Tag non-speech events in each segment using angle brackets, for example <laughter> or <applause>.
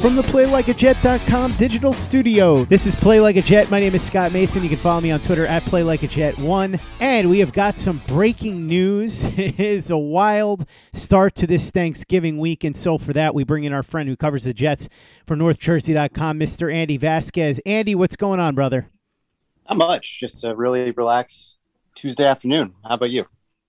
From the PlayLikeAJet.com digital studio, this is Play Like a Jet. My name is Scott Mason. You can follow me on Twitter at PlayLikeAJet1. And we have got some breaking news. <laughs> it is a wild start to this Thanksgiving week. And so for that, we bring in our friend who covers the Jets for NorthJersey.com, Mr. Andy Vasquez. Andy, what's going on, brother? Not much. Just a really relaxed Tuesday afternoon. How about you?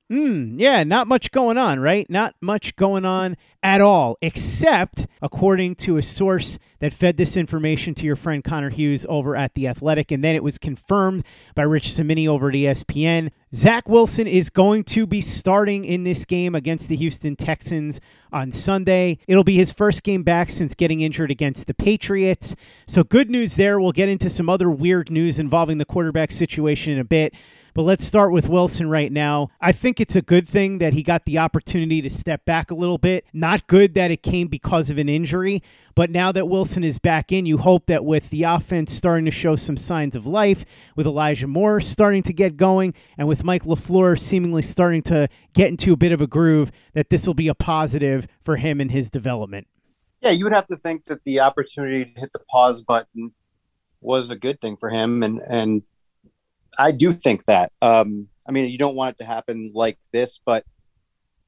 Hmm, yeah, not much going on, right? Not much going on at all, except according to a source that fed this information to your friend Connor Hughes over at The Athletic, and then it was confirmed by Rich Cimini over at ESPN. Zach Wilson is going to be starting in this game against the Houston Texans on Sunday. It'll be his first game back since getting injured against the Patriots. So, good news there. We'll get into some other weird news involving the quarterback situation in a bit. But let's start with Wilson right now. I think it's a good thing that he got the opportunity to step back a little bit. Not good that it came because of an injury, but now that Wilson is back in, you hope that with the offense starting to show some signs of life, with Elijah Moore starting to get going, and with Mike LaFleur seemingly starting to get into a bit of a groove, that this will be a positive for him and his development. Yeah, you would have to think that the opportunity to hit the pause button was a good thing for him and and I do think that. Um, I mean, you don't want it to happen like this, but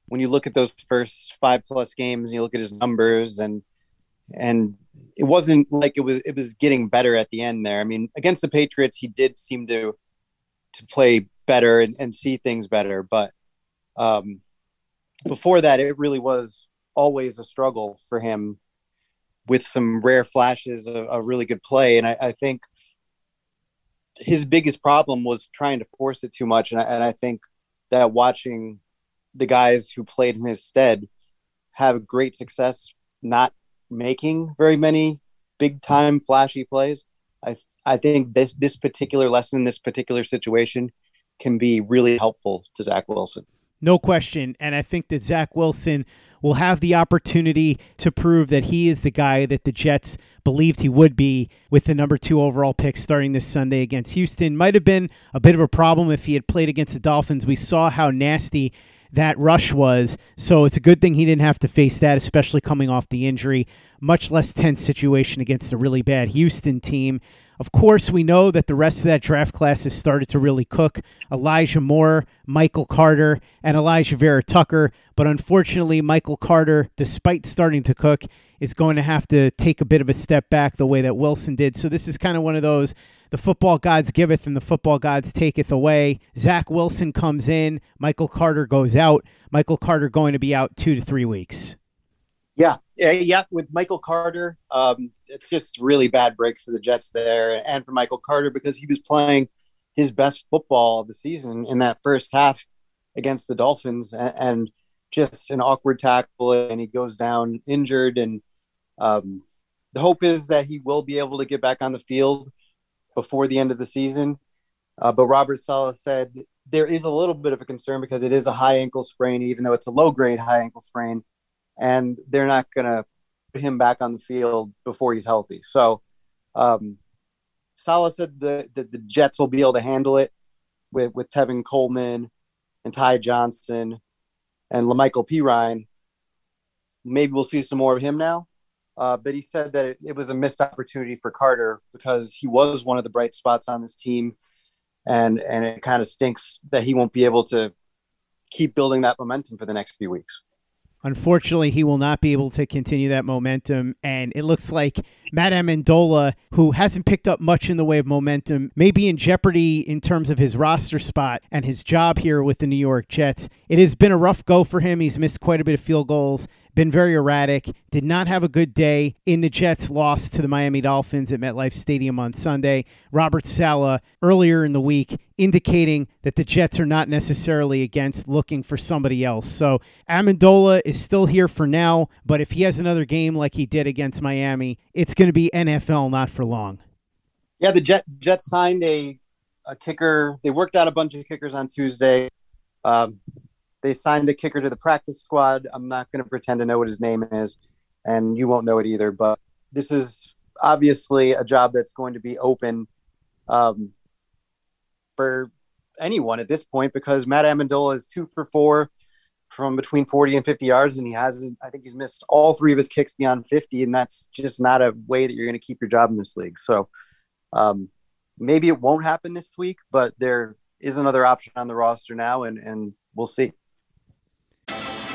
when you look at those first five plus games, and you look at his numbers, and and it wasn't like it was it was getting better at the end there. I mean, against the Patriots, he did seem to to play better and, and see things better, but um, before that, it really was always a struggle for him with some rare flashes of, of really good play. And I, I think his biggest problem was trying to force it too much, and I, and I think that watching the guys who played in his stead have great success not making very many big time flashy plays. I I think this this particular lesson, this particular situation, can be really helpful to Zach Wilson. No question, and I think that Zach Wilson will have the opportunity to prove that he is the guy that the Jets believed he would be with the number two overall pick starting this Sunday against Houston. Might have been a bit of a problem if he had played against the Dolphins. We saw how nasty that rush was. So it's a good thing he didn't have to face that, especially coming off the injury. Much less tense situation against a really bad Houston team. Of course, we know that the rest of that draft class has started to really cook. Elijah Moore, Michael Carter, and Elijah Vera-Tucker. But unfortunately, Michael Carter, despite starting to cook, is going to have to take a bit of a step back the way that Wilson did. So this is kind of one of those the football gods giveth and the football gods taketh away. Zach Wilson comes in, Michael Carter goes out. Michael Carter going to be out two to three weeks. Yeah, yeah. With Michael Carter, um, it's just really bad break for the Jets there, and for Michael Carter because he was playing his best football of the season in that first half against the Dolphins, and, and just an awkward tackle, and he goes down injured. And um, the hope is that he will be able to get back on the field before the end of the season. Uh, but Robert Saleh said there is a little bit of a concern because it is a high ankle sprain, even though it's a low grade high ankle sprain, and they're not going to put him back on the field before he's healthy. So um, Saleh said that the, the Jets will be able to handle it with, with Tevin Coleman and Ty Johnson and La'Mical Perine. Maybe we'll see some more of him now. Uh, but he said that it, it, was a missed opportunity for Carter because he was one of the bright spots on this team, and and it kind of stinks that he won't be able to keep building that momentum for the next few weeks. Unfortunately, he will not be able to continue that momentum. And it looks like Matt Ammendola, who hasn't picked up much in the way of momentum, may be in jeopardy in terms of his roster spot and his job here with the New York Jets. It has been a rough go for him. He's missed quite a bit of field goals been very erratic, did not have a good day in the Jets' loss to the Miami Dolphins at MetLife Stadium on Sunday. Robert Saleh earlier in the week indicating that the Jets are not necessarily against looking for somebody else. So Ammendola is still here for now, but if he has another game like he did against Miami, it's going to be NFL, not for long. Yeah, the Jet, Jets signed a, a kicker. They worked out a bunch of kickers on Tuesday. Um, they signed a kicker to the practice squad. I'm not going to pretend to know what his name is, and you won't know it either. But this is obviously a job that's going to be open um, for anyone at this point because Matt Ammendola is two for four from between 40 and 50 yards, and he hasn't. I think he's missed all three of his kicks beyond 50, and that's just not a way that you're going to keep your job in this league. So um, maybe it won't happen this week, but there is another option on the roster now, and and we'll see.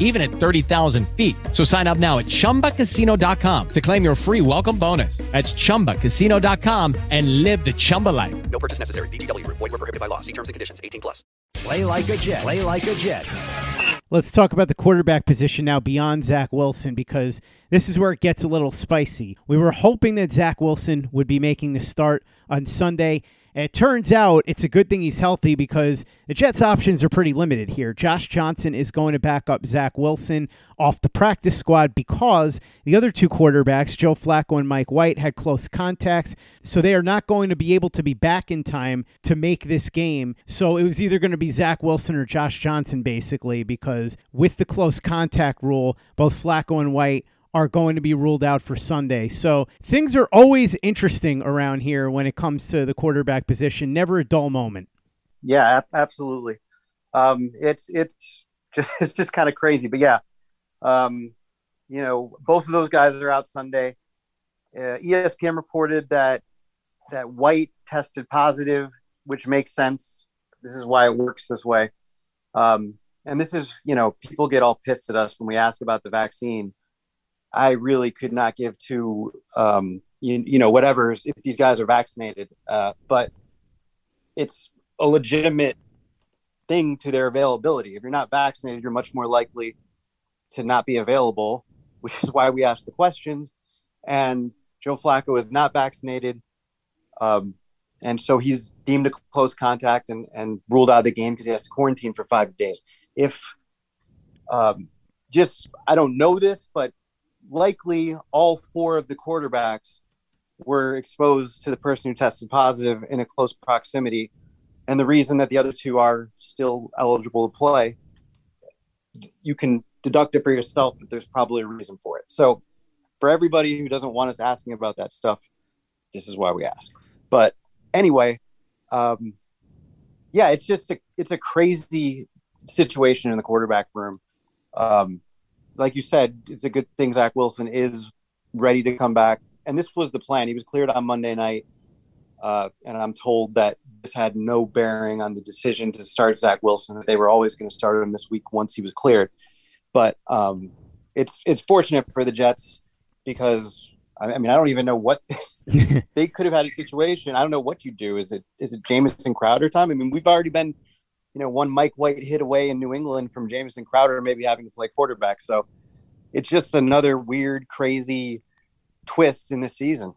even at 30,000 feet. So sign up now at chumbacasino.com to claim your free welcome bonus. That's chumbacasino.com and live the Chumba life. No purchase necessary. VGW, void, were prohibited by law. See terms and conditions 18 plus. Play like a Jet. Play like a Jet. Let's talk about the quarterback position now beyond Zach Wilson because this is where it gets a little spicy. We were hoping that Zach Wilson would be making the start on Sunday It turns out it's a good thing he's healthy because the Jets' options are pretty limited here. Josh Johnson is going to back up Zach Wilson off the practice squad because the other two quarterbacks, Joe Flacco and Mike White, had close contacts. So they are not going to be able to be back in time to make this game. So it was either going to be Zach Wilson or Josh Johnson, basically, because with the close contact rule, both Flacco and White are going to be ruled out for Sunday. So things are always interesting around here when it comes to the quarterback position. Never a dull moment. Yeah, absolutely. Um, it's it's just <laughs> it's just kind of crazy, but yeah, um, you know, both of those guys are out Sunday. Uh, ESPN reported that that White tested positive, which makes sense. This is why it works this way. Um, and this is, you know, people get all pissed at us when we ask about the vaccine I really could not give to um, you, you know whatever if these guys are vaccinated, uh, but it's a legitimate thing to their availability. If you're not vaccinated, you're much more likely to not be available, <laughs> which is why we ask the questions. And Joe Flacco is not vaccinated, um, and so he's deemed a close contact and, and ruled out of the game because he has to quarantine for five days. If um, just I don't know this, but likely all four of the quarterbacks were exposed to the person who tested positive in a close proximity. And the reason that the other two are still eligible to play, you can deduct it for yourself that there's probably a reason for it. So, for everybody who doesn't want us asking about that stuff, this is why we ask. But anyway, um, yeah, it's just a it's a crazy situation in the quarterback room. Um, like you said, it's a good thing Zach Wilson is ready to come back. And this was the plan. He was cleared on Monday night. Uh, and I'm told that this had no bearing on the decision to start Zach Wilson. They were always going to start him this week once he was cleared. But um, it's it's fortunate for the Jets because I mean I don't even know what <laughs> they could have had a situation. I don't know what you do. Is it is it Jamison Crowder time? I mean we've already been you know, one Mike White hit away in New England from Jamison Crowder maybe having to play quarterback. So it's just another weird, crazy twist in the season.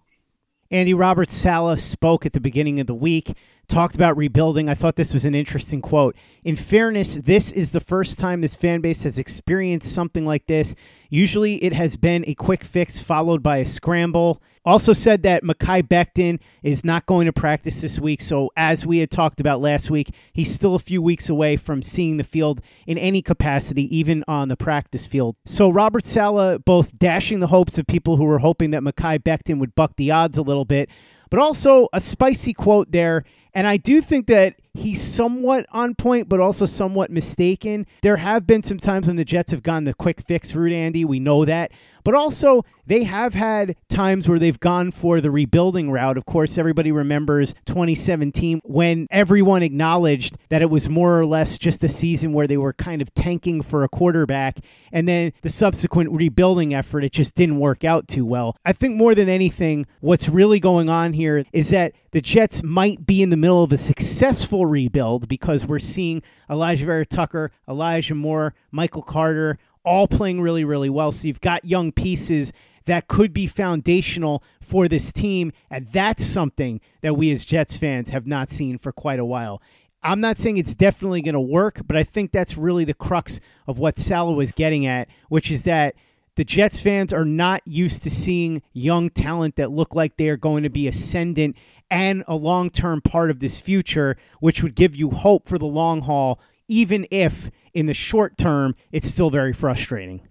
Andy Roberts Saleh spoke at the beginning of the week talked about rebuilding. I thought this was an interesting quote. In fairness, this is the first time this fan base has experienced something like this. Usually it has been a quick fix followed by a scramble. Also said that Mekhi Becton is not going to practice this week. So, as we had talked about last week, he's still a few weeks away from seeing the field in any capacity, even on the practice field. So, Robert Saleh both dashing the hopes of people who were hoping that Mekhi Becton would buck the odds a little bit, but also a spicy quote there and I do think that he's somewhat on point, but also somewhat mistaken. There have been some times when the Jets have gone the quick fix route, Andy. We know that. But also, they have had times where they've gone for the rebuilding route. Of course, everybody remembers 2017 when everyone acknowledged that it was more or less just a season where they were kind of tanking for a quarterback. And then the subsequent rebuilding effort, it just didn't work out too well. I think more than anything, what's really going on here is that the Jets might be in the middle of a successful rebuild because we're seeing Elijah Vera-Tucker, Elijah Moore, Michael Carter all playing really, really well. So you've got young pieces that could be foundational for this team. And that's something that we as Jets fans have not seen for quite a while. I'm not saying it's definitely going to work, but I think that's really the crux of what Saleh was getting at, which is that the Jets fans are not used to seeing young talent that look like they are going to be ascendant and a long term part of this future, which would give you hope for the long haul, even if in the short term it's still very frustrating.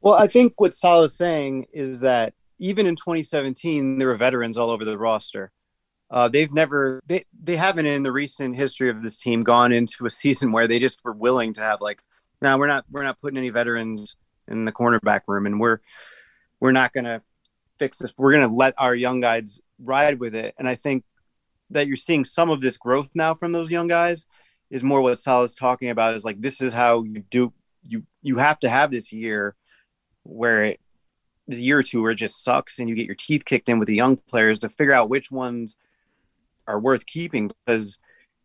Well, I think what Sal is saying is that even in 2017, there were veterans all over the roster. Uh, they've never, they, they haven't in the recent history of this team gone into a season where they just were willing to have like, now we're not, we're not putting any veterans in the cornerback room and we're, we're not going to fix this. We're going to let our young guys ride with it. And I think that you're seeing some of this growth now from those young guys is more what Sal is talking about is like this is how you do you you have to have this year where it, this year or two where it just sucks and you get your teeth kicked in with the young players to figure out which ones are worth keeping. Because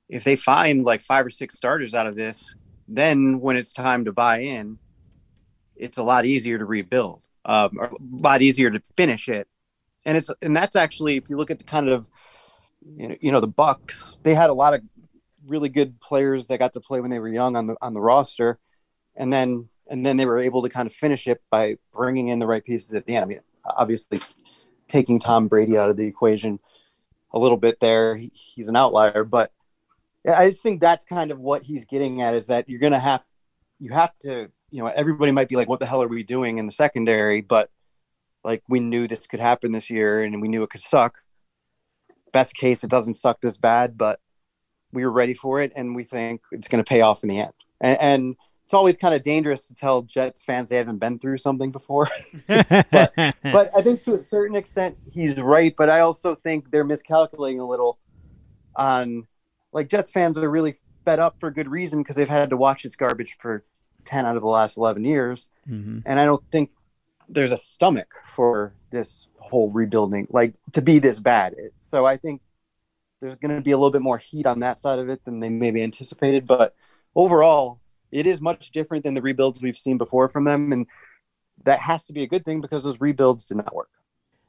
if they find like five or six starters out of this then when it's time to buy in it's a lot easier to rebuild um, a lot easier to finish it. And it's and that's actually if you look at the kind of you know, you know the Bucks, they had a lot of really good players that got to play when they were young on the on the roster, and then and then they were able to kind of finish it by bringing in the right pieces at the end. I mean, obviously, taking Tom Brady out of the equation a little bit there, he, he's an outlier, but I just think that's kind of what he's getting at is that you're to have you have to you know everybody might be like, what the hell are we doing in the secondary? But like we knew this could happen this year, and we knew it could suck. Best case, it doesn't suck this bad, but we were ready for it, and we think it's going to pay off in the end. And, and it's always kind of dangerous to tell Jets fans they haven't been through something before. <laughs> but, but I think to a certain extent he's right. But I also think they're miscalculating a little on like Jets fans are really fed up for good reason because they've had to watch this garbage for 10 out of the last 11 years. Mm-hmm. And I don't think there's a stomach for this whole rebuilding, like to be this bad. So I think there's going to be a little bit more heat on that side of it than they maybe anticipated. But overall, it is much different than the rebuilds we've seen before from them. And that has to be a good thing because those rebuilds did not work.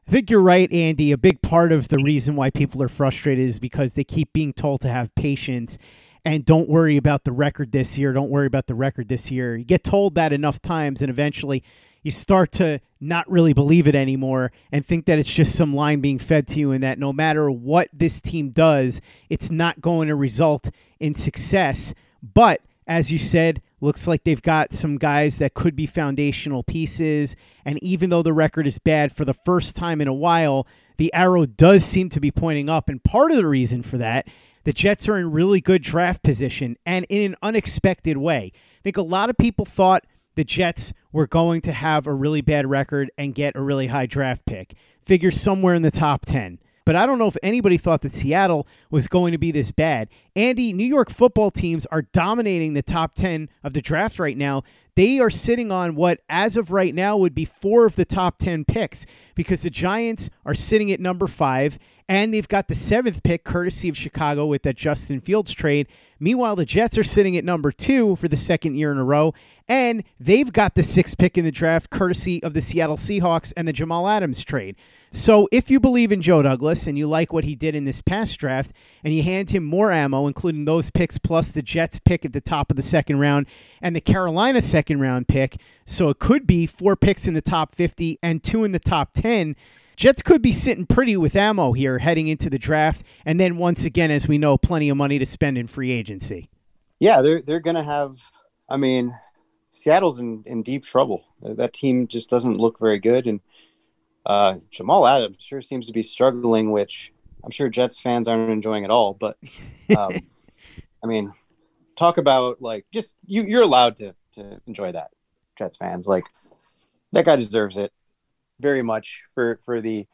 I think you're right, Andy. A big part of the reason why people are frustrated is because they keep being told to have patience and don't worry about the record this year. Don't worry about the record this year. You get told that enough times, and eventually you start to not really believe it anymore and think that it's just some line being fed to you, and that no matter what this team does, it's not going to result in success. But as you said, looks like they've got some guys that could be foundational pieces. And even though the record is bad for the first time in a while, the arrow does seem to be pointing up. And part of the reason for that, the Jets are in really good draft position and in an unexpected way. I think a lot of people thought the Jets were going to have a really bad record and get a really high draft pick. Figure somewhere in the top 10 but I don't know if anybody thought that Seattle was going to be this bad. Andy, New York football teams are dominating the top 10 of the draft right now. They are sitting on what, as of right now, would be four of the top 10 picks because the Giants are sitting at number five and they've got the seventh pick, courtesy of Chicago, with that Justin Fields trade. Meanwhile, the Jets are sitting at number two for the second year in a row, and they've got the sixth pick in the draft, courtesy of the Seattle Seahawks and the Jamal Adams trade. So, if you believe in Joe Douglas and you like what he did in this past draft, and you hand him more ammo, including those picks plus the Jets pick at the top of the second round and the Carolina second round pick, so it could be four picks in the top 50 and two in the top 10. Jets could be sitting pretty with ammo here heading into the draft, and then once again, as we know, plenty of money to spend in free agency. Yeah, they're they're gonna have. I mean, Seattle's in, in deep trouble. That team just doesn't look very good, and uh, Jamal Adams sure seems to be struggling, which I'm sure Jets fans aren't enjoying at all. But um, <laughs> I mean, talk about like just you you're allowed to to enjoy that, Jets fans. Like that guy deserves it very much for for the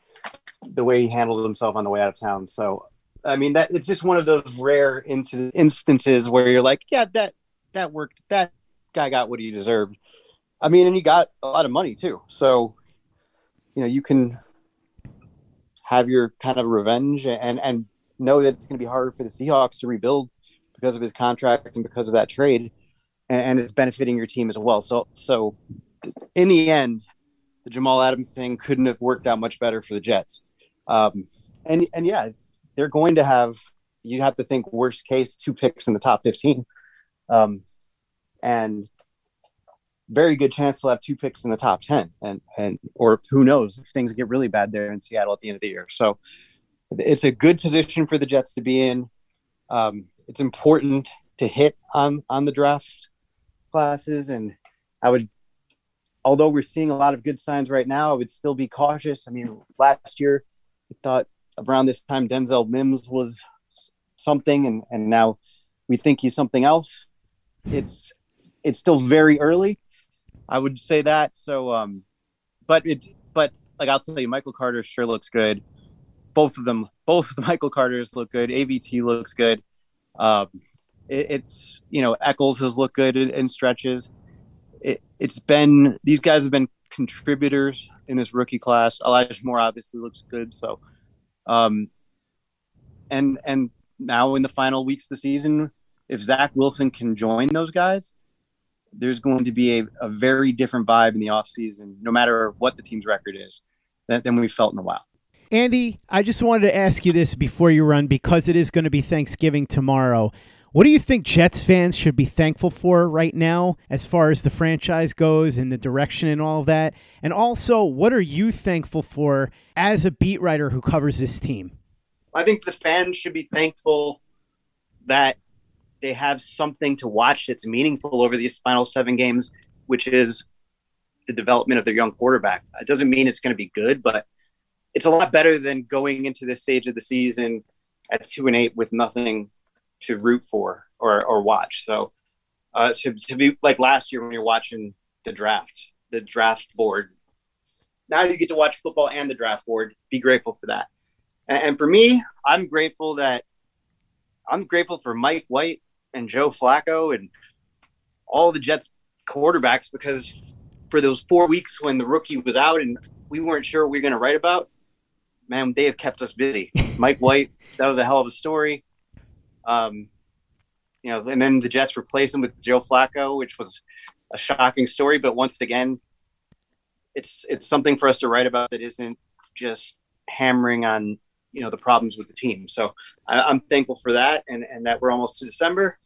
the way he handled himself on the way out of town. So I mean that it's just one of those rare instances where you're like, yeah, that that worked. That guy got what he deserved. I mean, and he got a lot of money too. So you know you can have your kind of revenge and and know that it's going to be harder for the Seahawks to rebuild because of his contract and because of that trade, and, and it's benefiting your team as well. So so in the end, the Jamal Adams thing couldn't have worked out much better for the Jets. Um, and and yeah, they're going to have you have to think worst case two picks in the top fifteen, um, and very good chance they'll have two picks in the top 10 and and or who knows if things get really bad there in seattle at the end of the year. So it's a good position for the jets to be in. Um, it's important to hit on on the draft classes. And i would although we're seeing a lot of good signs right now i would still be cautious i mean last year we thought around this time denzel mims was something and and now we think he's something else it's it's still very early I would say that. So, um, but it, but like I'll you, Michael Carter sure looks good. Both of them, both of the <laughs> Michael Carters look good. AVT looks good. Um, it, it's you know Echols has looked good in, in stretches. It, it's been these guys have been contributors in this rookie class. Elijah Moore obviously looks good. So, um, and and now in the final weeks of the season, if Zach Wilson can join those guys, there's going to be a, a very different vibe in the offseason, no matter what the team's record is, than, than we've felt in a while. Andy, I just wanted to ask you this before you run because it is going to be Thanksgiving tomorrow. What do you think Jets fans should be thankful for right now as far as the franchise goes and the direction and all of that? And also, what are you thankful for as a beat writer who covers this team? I think the fans should be thankful that they have something to watch that's meaningful over these final seven games, which is the development of their young quarterback. It doesn't mean it's going to be good, but it's a lot better than going into this stage of the season at two and eight with nothing to root for or, or watch. So uh, to, to be like last year when you're watching the draft, the draft board. Now you get to watch football and the draft board. Be grateful for that. And, and for me, I'm grateful that I'm grateful for Mike White and Joe Flacco and all the Jets quarterbacks because for those four weeks when the rookie was out and we weren't sure what we were going to write about, man, they have kept us busy. <laughs> Mike White, that was a hell of a story. Um, you know, and then the Jets replaced him with Joe Flacco, which was a shocking story. But once again, it's it's something for us to write about that isn't just hammering on you know the problems with the team. So I, am thankful for that, and and that we're almost to December,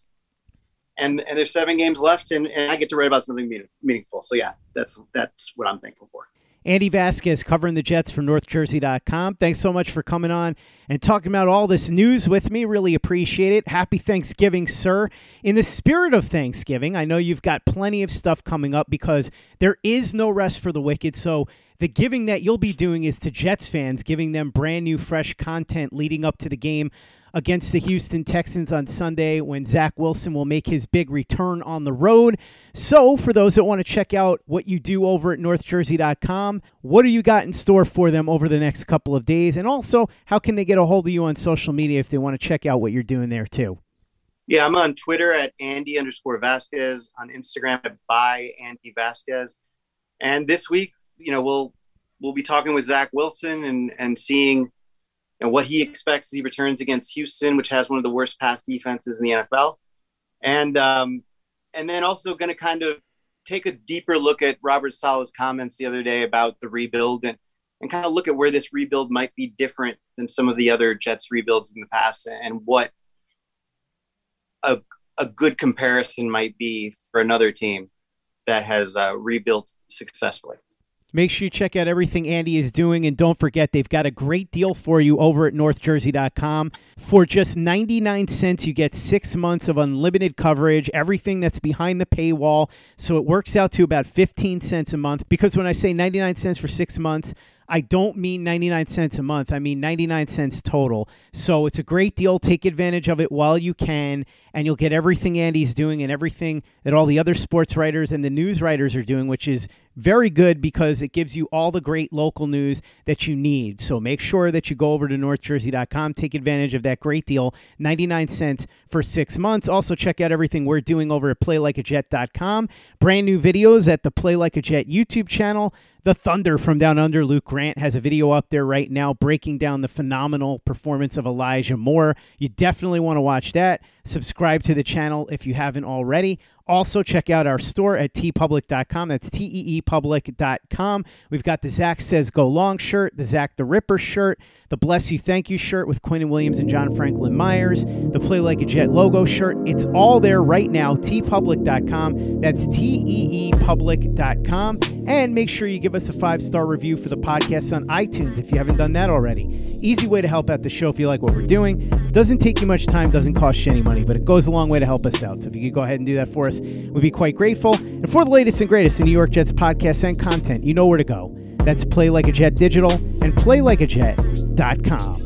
and and there's seven games left, and, and I get to write about something meaningful. So yeah, that's that's what I'm thankful for. Andy Vasquez covering the Jets from NorthJersey.com. Thanks so much for coming on and talking about all this news with me. Really appreciate it. Happy Thanksgiving, sir. In the spirit of Thanksgiving, I know you've got plenty of stuff coming up because there is no rest for the wicked. So the giving that you'll be doing is to Jets fans, giving them brand new, fresh content leading up to the game against the Houston Texans on Sunday when Zach Wilson will make his big return on the road. So, for those that want to check out what you do over at northjersey.com, what do you got in store for them over the next couple of days? And also, how can they get a hold of you on social media if they want to check out what you're doing there too? Yeah, I'm on Twitter at Andy underscore Vasquez, on Instagram at by Andy Vasquez. And this week, you know, we'll we'll be talking with Zach Wilson and and seeing know, what he expects as he returns against Houston, which has one of the worst pass defenses in the NFL, and um, and then also going to kind of take a deeper look at Robert Saleh's comments the other day about the rebuild and and kind of look at where this rebuild might be different than some of the other Jets rebuilds in the past and what a a good comparison might be for another team that has uh, rebuilt successfully. Make sure you check out everything Andy is doing. And don't forget, they've got a great deal for you over at northjersey.com. For just 99 cents, you get six months of unlimited coverage, everything that's behind the paywall. So it works out to about 15 cents a month. Because when I say 99 cents for six months, I don't mean 99 cents a month. I mean 99 cents total. So it's a great deal. Take advantage of it while you can, and you'll get everything Andy's doing and everything that all the other sports writers and the news writers are doing, which is very good because it gives you all the great local news that you need. So make sure that you go over to northjersey.com, take advantage of that great deal, 99 cents for six months. Also, check out everything we're doing over at playlikeajet.com. Brand new videos at the Play Like a Jet YouTube channel. The Thunder from Down Under, Luke Grant, has a video up there right now breaking down the phenomenal performance of Elijah Moore. You definitely want to watch that. Subscribe to the channel if you haven't already. Also, check out our store at teepublic.com. That's T E E public.com. We've got the Zach Says Go Long shirt, the Zach the Ripper shirt, the Bless You Thank You shirt with Quinnen Williams and John Franklin Myers, the Play Like a Jet logo shirt. It's all there right now, teepublic.com. That's T E E public.com. And make sure you give us a five star review for the podcast on iTunes if you haven't done that already. Easy way to help out the show if you like what we're doing. Doesn't take you much time, doesn't cost you any money, but it goes a long way to help us out. So if you could go ahead and do that for us, we'd be quite grateful. And for the latest and greatest in New York Jets podcasts and content, you know where to go. That's Play Like a Jet Digital and PlayLikeAJet.com.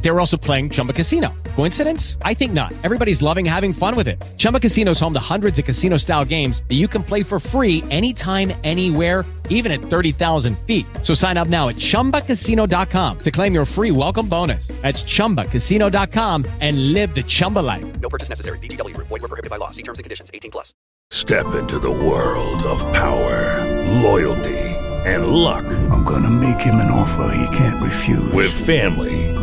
They were also playing Chumba Casino. Coincidence? I think not. Everybody's loving having fun with it. Chumba Casino is home to hundreds of casino style games that you can play for free anytime, anywhere, even at 30,000 feet. So sign up now at chumbacasino.com to claim your free welcome bonus. That's chumbacasino.com and live the Chumba life. No purchase necessary. VGW Group. Void were prohibited by law. See terms and conditions. 18 plus. Step into the world of power, loyalty, and luck. I'm gonna make him an offer he can't refuse. With family,